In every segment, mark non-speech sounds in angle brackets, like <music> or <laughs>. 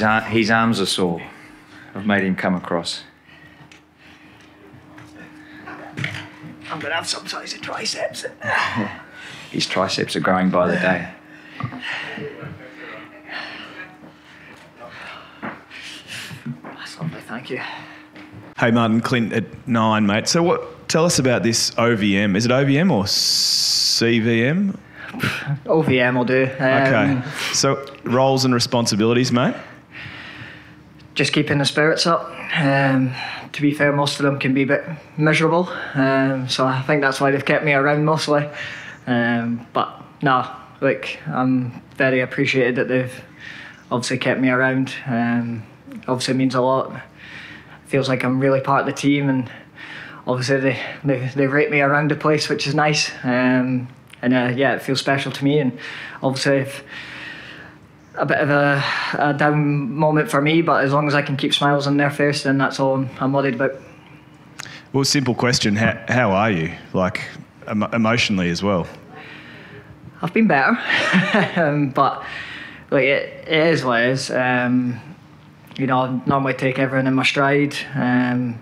His, ar- his arms are sore. I've made him come across. I'm gonna have some size of triceps. <laughs> His triceps are growing by the day. That's lovely, thank you. Hey, Martin, Clint at nine, mate. So, what? Tell us about this OVM. Is it OVM or CVM? OVM will do. Um, Okay. So, roles and responsibilities, mate. Just keeping the spirits up. Um, to be fair, most of them can be a bit miserable. Um, so I think that's why they've kept me around mostly. Um, but no, like I'm very appreciated that they've obviously kept me around. Um, obviously means a lot. Feels like I'm really part of the team, and obviously they they, they rate me around the place, which is nice. Um, and uh, yeah, it feels special to me. And obviously, if a bit of a, a down moment for me, but as long as I can keep smiles on their face, then that's all I'm, I'm worried about. Well, simple question. How, how are you? Like, emo- emotionally as well? I've been better, <laughs> um, but like it, it is what it is. Um, you know, I normally take everything in my stride. Um,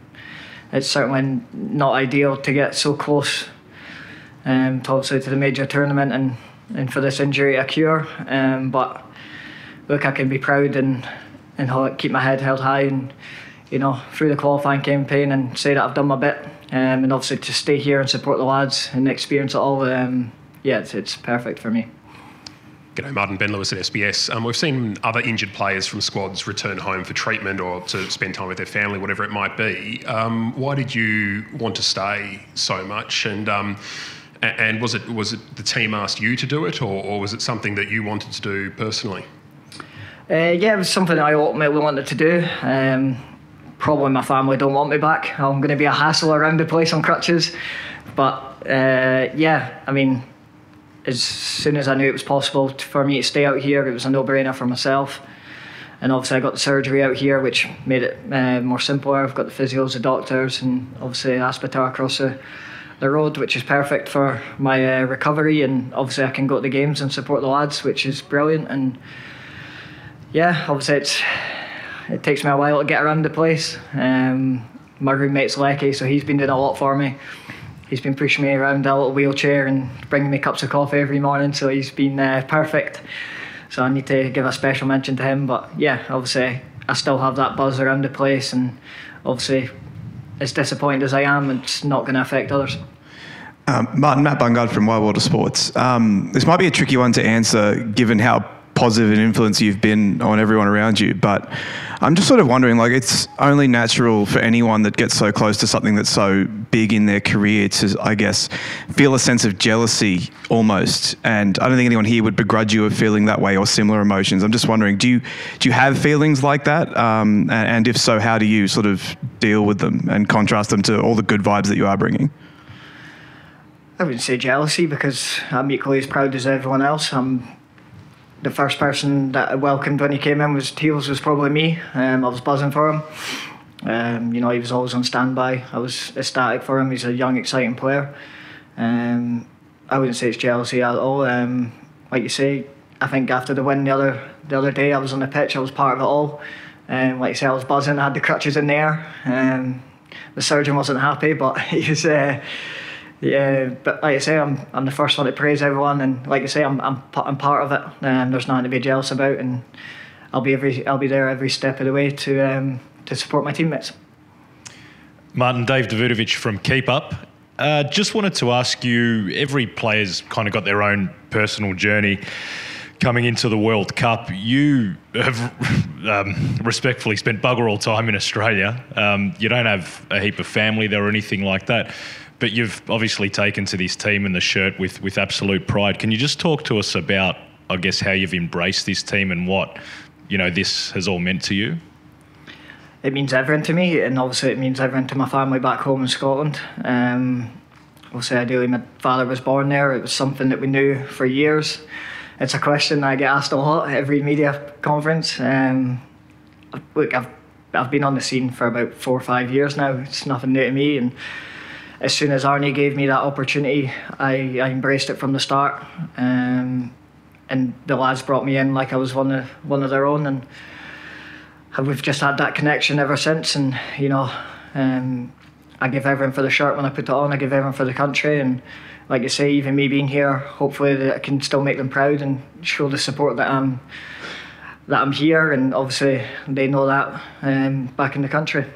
it's certainly not ideal to get so close um, to obviously to the major tournament and, and for this injury a cure. Um, but look, I can be proud and and keep my head held high and you know through the qualifying campaign and say that I've done my bit. Um, and obviously to stay here and support the lads and experience it all. Um, yeah, it's, it's perfect for me. G'day, Martin Ben Lewis at SBS. Um, we've seen other injured players from squads return home for treatment or to spend time with their family, whatever it might be. Um, why did you want to stay so much? And um, and was it was it the team asked you to do it, or, or was it something that you wanted to do personally? Uh, yeah, it was something I ultimately wanted to do. Um, probably my family don't want me back. I'm going to be a hassle around the place on crutches. But uh, yeah, I mean, as soon as I knew it was possible for me to stay out here, it was a no-brainer for myself. And obviously, I got the surgery out here, which made it uh, more simpler. I've got the physios, the doctors, and obviously Aspetar across the, the road, which is perfect for my uh, recovery. And obviously, I can go to the games and support the lads, which is brilliant. And yeah, obviously it's it takes me a while to get around the place. Um, my roommate's Leckie, so he's been doing a lot for me. He's been pushing me around a little wheelchair and bringing me cups of coffee every morning, so he's been uh, perfect. So I need to give a special mention to him. But yeah, obviously I still have that buzz around the place, and obviously as disappointed as I am, it's not going to affect others. Um, Martin, Matt Bungard from Whitewater Sports. Um, this might be a tricky one to answer given how positive an influence you've been on everyone around you, but I'm just sort of wondering like, it's only natural for anyone that gets so close to something that's so big in their career to, I guess, feel a sense of jealousy almost. And I don't think anyone here would begrudge you of feeling that way or similar emotions. I'm just wondering, do you, do you have feelings like that? Um, and, if so, how do you sort of deal with them and contrast them to all the good vibes that you are bringing? I wouldn't say jealousy because I'm equally as proud as everyone else. I'm the first person that I welcomed when he came in was Teals was probably me. Um, I was buzzing for him. Um, you know, he was always on standby. I was ecstatic for him. He's a young, exciting player. Um, I wouldn't say it's jealousy at all. Um, like you say, I think after the win the other the other day, I was on the pitch. I was part of it all. Um, like you say, I was buzzing. I had the crutches in the air. Um, the surgeon wasn't happy, but <laughs> he was. Uh, yeah, but like I say, I'm I'm the first one to praise everyone, and like I say, I'm I'm I'm part of it, and there's nothing to be jealous about, and I'll be every I'll be there every step of the way to um, to support my teammates. Martin, Dave Davidovic from Keep Up. Uh, just wanted to ask you every player's kind of got their own personal journey coming into the World Cup. You have <laughs> um, respectfully spent bugger all time in Australia. Um, you don't have a heap of family there or anything like that. But you've obviously taken to this team and the shirt with, with absolute pride. Can you just talk to us about, I guess, how you've embraced this team and what, you know, this has all meant to you? It means everything to me, and obviously it means everything to my family back home in Scotland. Um, obviously, ideally, my father was born there. It was something that we knew for years. It's a question I get asked a lot at every media conference. Um, look, I've I've been on the scene for about four or five years now. It's nothing new to me, and as soon as Arnie gave me that opportunity, I, I embraced it from the start. Um, and the lads brought me in like I was one of one of their own, and we've just had that connection ever since, and you know, um, I give everything for the shirt when I put it on. I give everything for the country, and like you say, even me being here, hopefully I can still make them proud and show the support that I'm that I'm here, and obviously they know that um, back in the country.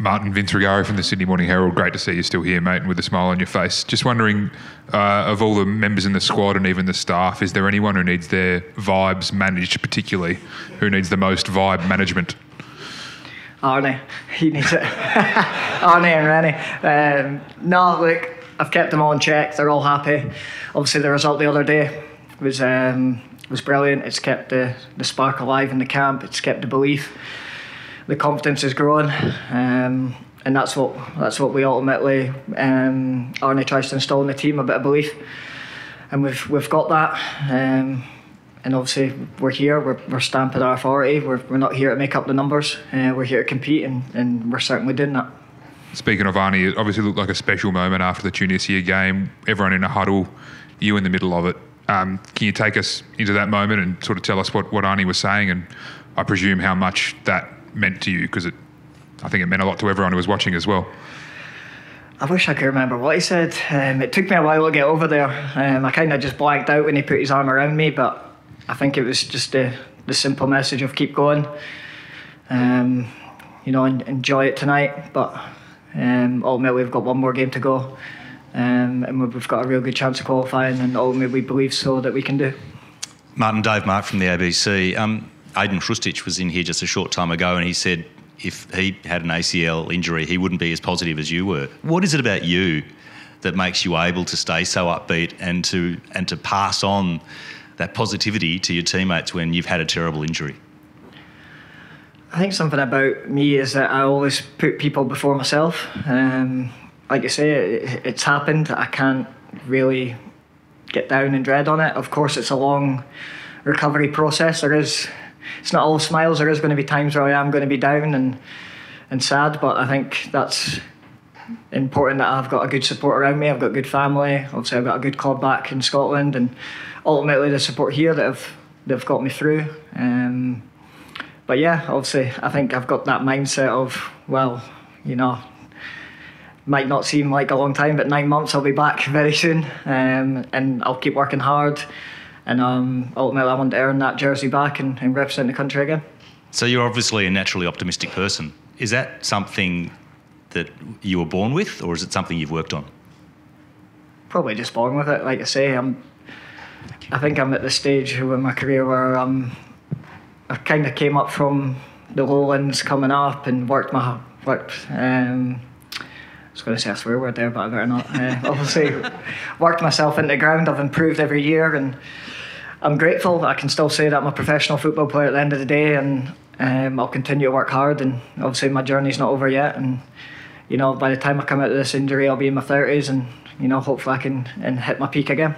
Martin Vince Rugari from the Sydney Morning Herald. Great to see you still here, mate, and with a smile on your face. Just wondering, uh, of all the members in the squad and even the staff, is there anyone who needs their vibes managed particularly? Who needs the most vibe management? Arnie, he needs it. <laughs> Arnie and Rennie. Um, no, look, I've kept them all in check. They're all happy. Obviously, the result the other day was um, was brilliant. It's kept the, the spark alive in the camp. It's kept the belief the confidence is growing, um, and that's what that's what we ultimately um, Arnie tries to instill in the team a bit of belief, and we've we've got that. Um, and obviously, we're here. We're, we're stamping our authority. We're, we're not here to make up the numbers. Uh, we're here to compete, and, and we're certainly doing that. Speaking of Arnie, it obviously looked like a special moment after the Tunisia game. Everyone in a huddle, you in the middle of it. Um, can you take us into that moment and sort of tell us what, what Arnie was saying, and I presume how much that meant to you because it, I think it meant a lot to everyone who was watching as well. I wish I could remember what he said. Um, it took me a while to get over there. Um, I kind of just blanked out when he put his arm around me, but I think it was just the, the simple message of keep going. Um, you know, enjoy it tonight, but um, ultimately we've got one more game to go, um, and we've got a real good chance of qualifying, and ultimately we believe so that we can do. Martin Dave Mark from the ABC. Ajdin Hrustic was in here just a short time ago, and he said if he had an ACL injury, he wouldn't be as positive as you were. What is it about you that makes you able to stay so upbeat and to and to pass on that positivity to your teammates when you've had a terrible injury? I think something about me is that I always put people before myself. Um, like you say, it, it's happened. I can't really get down and dread on it. Of course, it's a long recovery process. There is it's not all smiles. There is going to be times where I am going to be down and and sad, but I think that's important that I've got a good support around me. I've got good family. Obviously, I've got a good club back in Scotland, and ultimately the support here that have that have got me through. Um, but yeah, obviously, I think I've got that mindset of well, you know, might not seem like a long time, but nine months I'll be back <laughs> very soon, um, and I'll keep working hard and um, ultimately I want to earn that jersey back and, and represent the country again. So you're obviously a naturally optimistic person. Is that something that you were born with, or is it something you've worked on? Probably just born with it. Like I say, I'm. I think I'm at the stage in my career where um, I kind of came up from the lowlands, coming up, and worked my worked. Um, I was going to say a swear word there, but I better not. Uh, obviously, worked myself into the ground. I've improved every year, and I'm grateful. I can still say that I'm a professional football player at the end of the day, and um, I'll continue to work hard. And obviously, my journey's not over yet. And you know, by the time I come out of this injury, I'll be in my thirties, and you know, hopefully, I can and hit my peak again.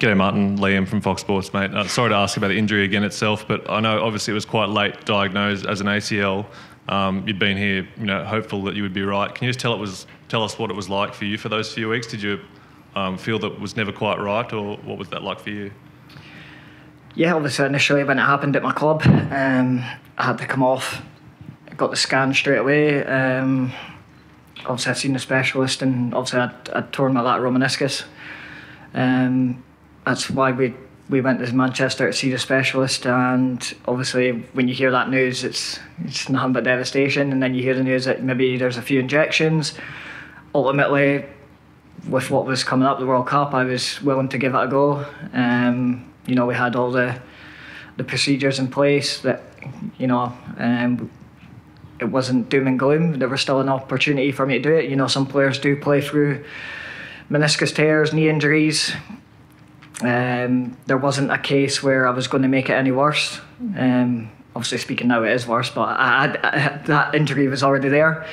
G'day, Martin. Liam from Fox Sports, mate. Uh, sorry to ask about the injury again itself, but I know obviously it was quite late diagnosed as an ACL. Um, you'd been here, you know, hopeful that you would be right. Can you just tell it was tell us what it was like for you for those few weeks? Did you um, feel that was never quite right, or what was that like for you? Yeah, obviously initially when it happened at my club, um, I had to come off. I got the scan straight away. Um, obviously, I'd seen the specialist, and obviously I'd, I'd torn my lateral meniscus. Um, that's why we we went to Manchester to see the specialist, and obviously when you hear that news, it's it's nothing but devastation. And then you hear the news that maybe there's a few injections. Ultimately, with what was coming up, the World Cup, I was willing to give it a go. Um, you know, we had all the the procedures in place that, you know, um, it wasn't doom and gloom. There was still an opportunity for me to do it. You know, some players do play through meniscus tears, knee injuries, um, there wasn't a case where I was going to make it any worse. Um, obviously, speaking now, it is worse, but I, I, that injury was already there.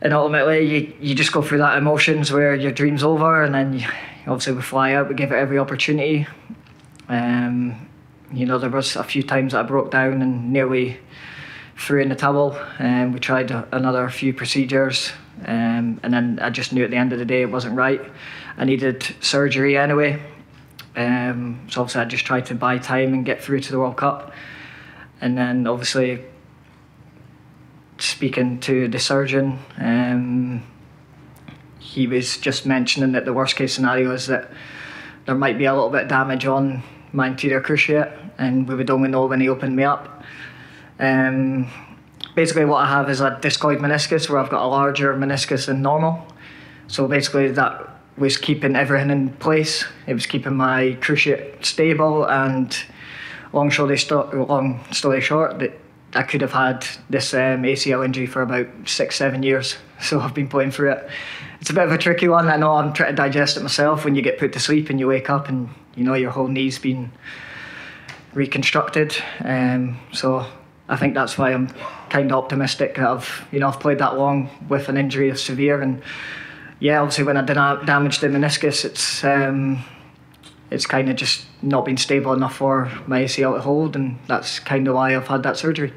And ultimately, you, you just go through that emotions where your dream's over, and then you, obviously we fly out, we give it every opportunity. Um, you know, there was a few times that I broke down and nearly threw in the towel. And um, we tried another few procedures, um, and then I just knew at the end of the day it wasn't right. I needed surgery anyway, Um, so obviously I just tried to buy time and get through to the World Cup. And then obviously speaking to the surgeon, um, he was just mentioning that the worst case scenario is that there might be a little bit of damage on my anterior cruciate, and we would only know when he opened me up. Um, basically, what I have is a discoid meniscus where I've got a larger meniscus than normal. So basically, that was keeping everything in place. It was keeping my cruciate stable, and long story, sto- long story short, that I could have had this um, ACL injury for about six, seven years. <laughs> So I've been playing through it. It's a bit of a tricky one. I know I'm trying to digest it myself. When you get put to sleep and you wake up and you know your whole knee's been reconstructed. Um, so I think that's why I'm kind of optimistic that I've you know I've played that long with an injury as severe and yeah, obviously when I did damage the meniscus, it's um, it's kind of just not been stable enough for my ACL to hold, and that's kind of why I've had that surgery.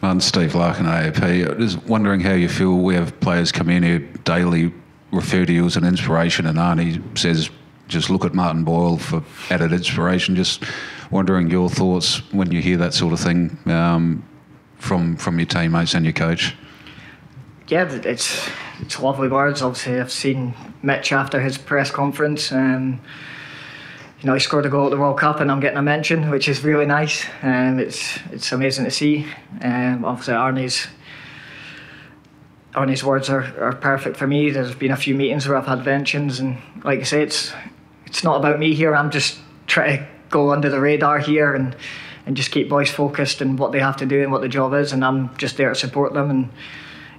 Martin Steve Larkin, AAP. Just wondering how you feel. We have players come in here daily, refer to you as an inspiration, and Arnie says, just look at Martin Boyle for added inspiration. Just wondering your thoughts when you hear that sort of thing um, from from your teammates and your coach. Yeah, it's it's lovely words. Obviously, I've seen Mitch after his press conference. Um, you know, he scored a goal at the World Cup and I'm getting a mention, which is really nice. Um, it's it's amazing to see. Um, obviously, Arnie's Arnie's words are, are perfect for me. There's been a few meetings where I've had mentions, and like I say, it's it's not about me here. I'm just trying to go under the radar here and and just keep boys focused and what they have to do and what the job is, and I'm just there to support them. And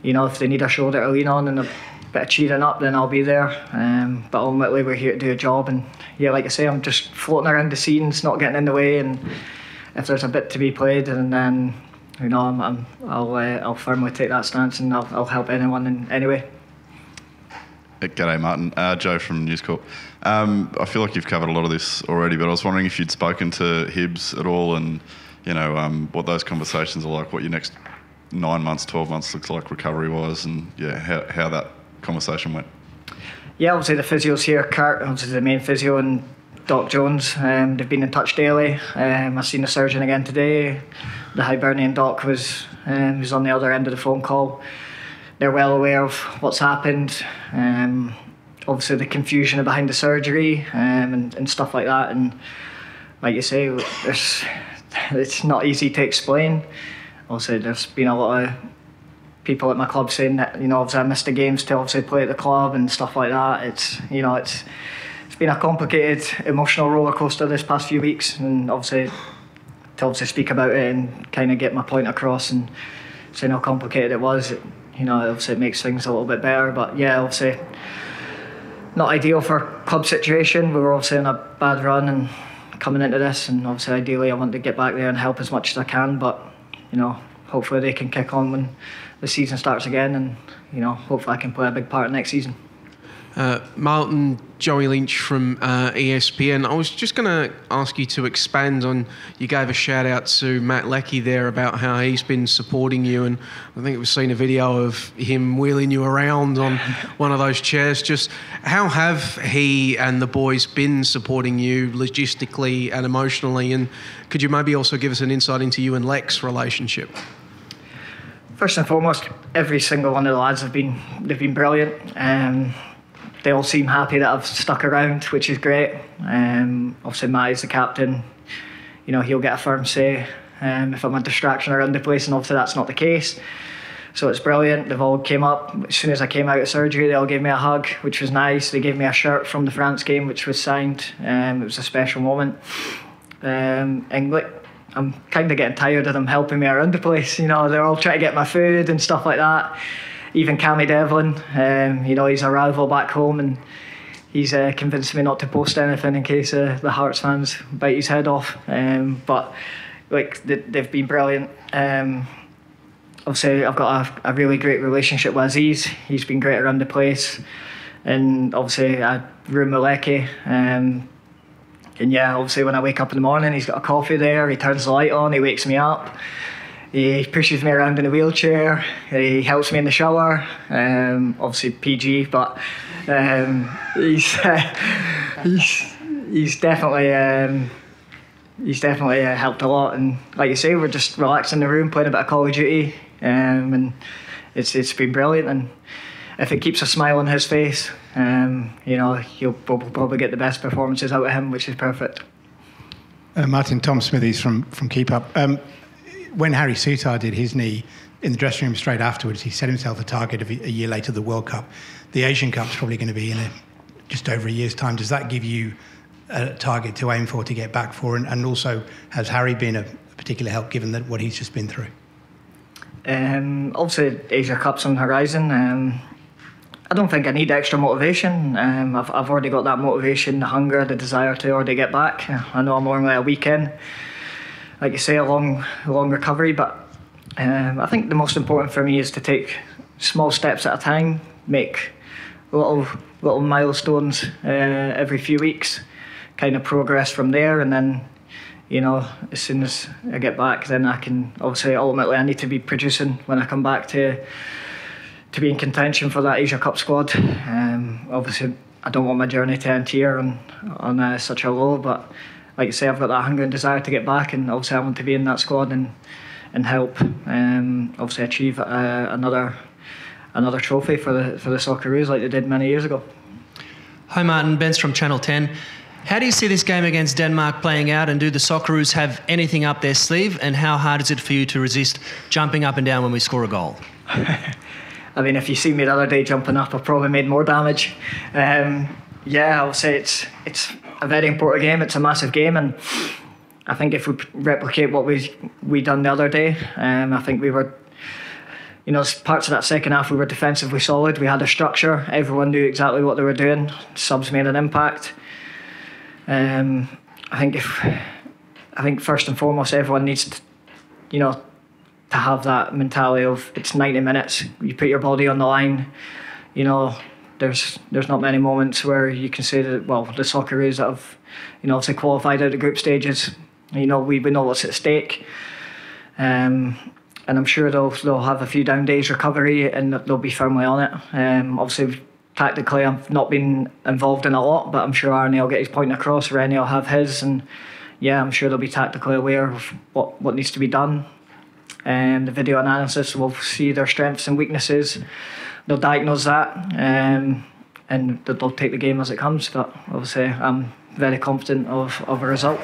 you know, if they need a shoulder to lean on and a bit of cheering up, then I'll be there. Um, but ultimately, we're here to do a job, and yeah, like I say, I'm just floating around the scenes, not getting in the way, and if there's a bit to be played, and then you know, I'm, I'm I'll uh, I'll firmly take that stance, and I'll, I'll help anyone in any way. G'day, Martin. Uh, Joe from News Corp. Um, I feel like you've covered a lot of this already, but I was wondering if you'd spoken to Hibbs at all, and you know um, what those conversations are like, what your next nine months, twelve months looks like recovery-wise, and yeah, how, how that conversation went. Yeah, obviously the physios here, Kurt, obviously the main physio, and Doc Jones. Um, they've been in touch daily. Um, I've seen the surgeon again today. The Hibernian doc was um, was on the other end of the phone call. They're well aware of what's happened. Um, obviously the confusion behind the surgery um, and, and stuff like that. And like you say, there's, it's not easy to explain. Also, there's been a lot of people at my club saying that you know obviously I missed the games to obviously play at the club and stuff like that. It's you know it's it's been a complicated emotional roller coaster this past few weeks, and obviously to obviously speak about it and kind of get my point across and saying how complicated it was. It, you know, obviously it makes things a little bit better. But yeah, obviously not ideal for club situation. We were obviously in a bad run and coming into this, and obviously ideally I want to get back there and help as much as I can. But you know, hopefully they can kick on when the season starts again, and you know, hopefully I can play a big part next season. Uh, Martin, Joey Lynch from uh, ESPN. I was just going to ask you to expand on. You gave a shout out to Matt Leckie there about how he's been supporting you, and I think we've seen a video of him wheeling you around on one of those chairs. Just how have he and the boys been supporting you logistically and emotionally? And could you maybe also give us an insight into you and Lex relationship? First and foremost, every single one of the lads have been they've been brilliant. Um, they all seem happy that I've stuck around, which is great. Um, obviously, Matt is the captain. You know, he'll get a firm say um, if I'm a distraction around the place, and obviously that's not the case. So it's brilliant. They've all came up as soon as I came out of surgery. They all gave me a hug, which was nice. They gave me a shirt from the France game, which was signed. Um, it was a special moment. Um, and I'm kind of getting tired of them helping me around the place. You know, they're all trying to get my food and stuff like that even Cammy Devlin, um, you know, he's a rival back home and he's uh, convinced me not to post anything in case uh, the Hearts fans bite his head off. Um, but like they, have been brilliant. Um, obviously, I've got a, a, really great relationship with Aziz. He's been great around the place, and obviously I room with Um, and yeah, obviously when I wake up in the morning, he's got a coffee there. He turns the light on. He wakes me up. He pushes me around in a wheelchair. He helps me in the shower. Um, obviously PG, but um, he's uh, <laughs> he's he's definitely um, he's definitely uh, helped a lot. And like you say, we're just relaxing in the room, playing a bit of Call of Duty, um, and it's it's been brilliant. And if it keeps a smile on his face, um, you know, you'll probably get the best performances out of him, which is perfect. Uh, Martin Tom Smithies from from Keep Up. Um, when Harry Souttar did his knee in the dressing room straight afterwards, he set himself a target of a year later, the World Cup. The Asian Cup's probably going to be in a, just over a year's time. Does that give you a target to aim for to get back for? And, and also, has Harry been a particular help given that what he's just been through? Um, obviously, Asia Cup's on the horizon. Um, I don't think I need extra motivation. Um, I've, I've already got that motivation, the hunger, the desire to already get back. I know I'm only a weekend, like you say, a long, long recovery, but um, I think the most important for me is to take small steps at a time, make little little milestones uh, every few weeks, kind of progress from there, and then you know as soon as I get back, then I can obviously ultimately I need to be producing when I come back to to be in contention for that Asia Cup squad. Um, obviously, I don't want my journey to end here on on uh, such a low, but like you say, I've got that hunger and desire to get back, and obviously I want to be in that squad and and help um, obviously achieve uh, another another trophy for the for the Socceroos like they did many years ago. Hi Martin, Ben's from Channel 10. How do you see this game against Denmark playing out, and do the Socceroos have anything up their sleeve? And how hard is it for you to resist jumping up and down when we score a goal? <laughs> I mean, if you see me the other day jumping up, I've probably made more damage. Um, yeah, I'll say it's it's a very important game. It's a massive game, and I think if we replicate what we we done the other day, um, I think we were, you know, parts of that second half we were defensively solid. We had a structure. Everyone knew exactly what they were doing. Subs made an impact. Um, I think if, I think first and foremost, everyone needs, to, you know, to have that mentality of it's ninety minutes. You put your body on the line. You know, there's there's not many moments where you can say that well the Socceroos that have you know obviously qualified out of group stages you know, we, we know what's at stake. Um, and I'm sure they'll they'll have a few down days recovery and they'll be firmly on it. Um, obviously, tactically, I've not been involved in a lot, but I'm sure Arnie will get his point across. Rennie will have his, and yeah, I'm sure they'll be tactically aware of what, what needs to be done. And um, the video analysis will see their strengths and weaknesses. They'll diagnose that, um, and they'll take the game as it comes. But obviously, I'm very confident of, of a result.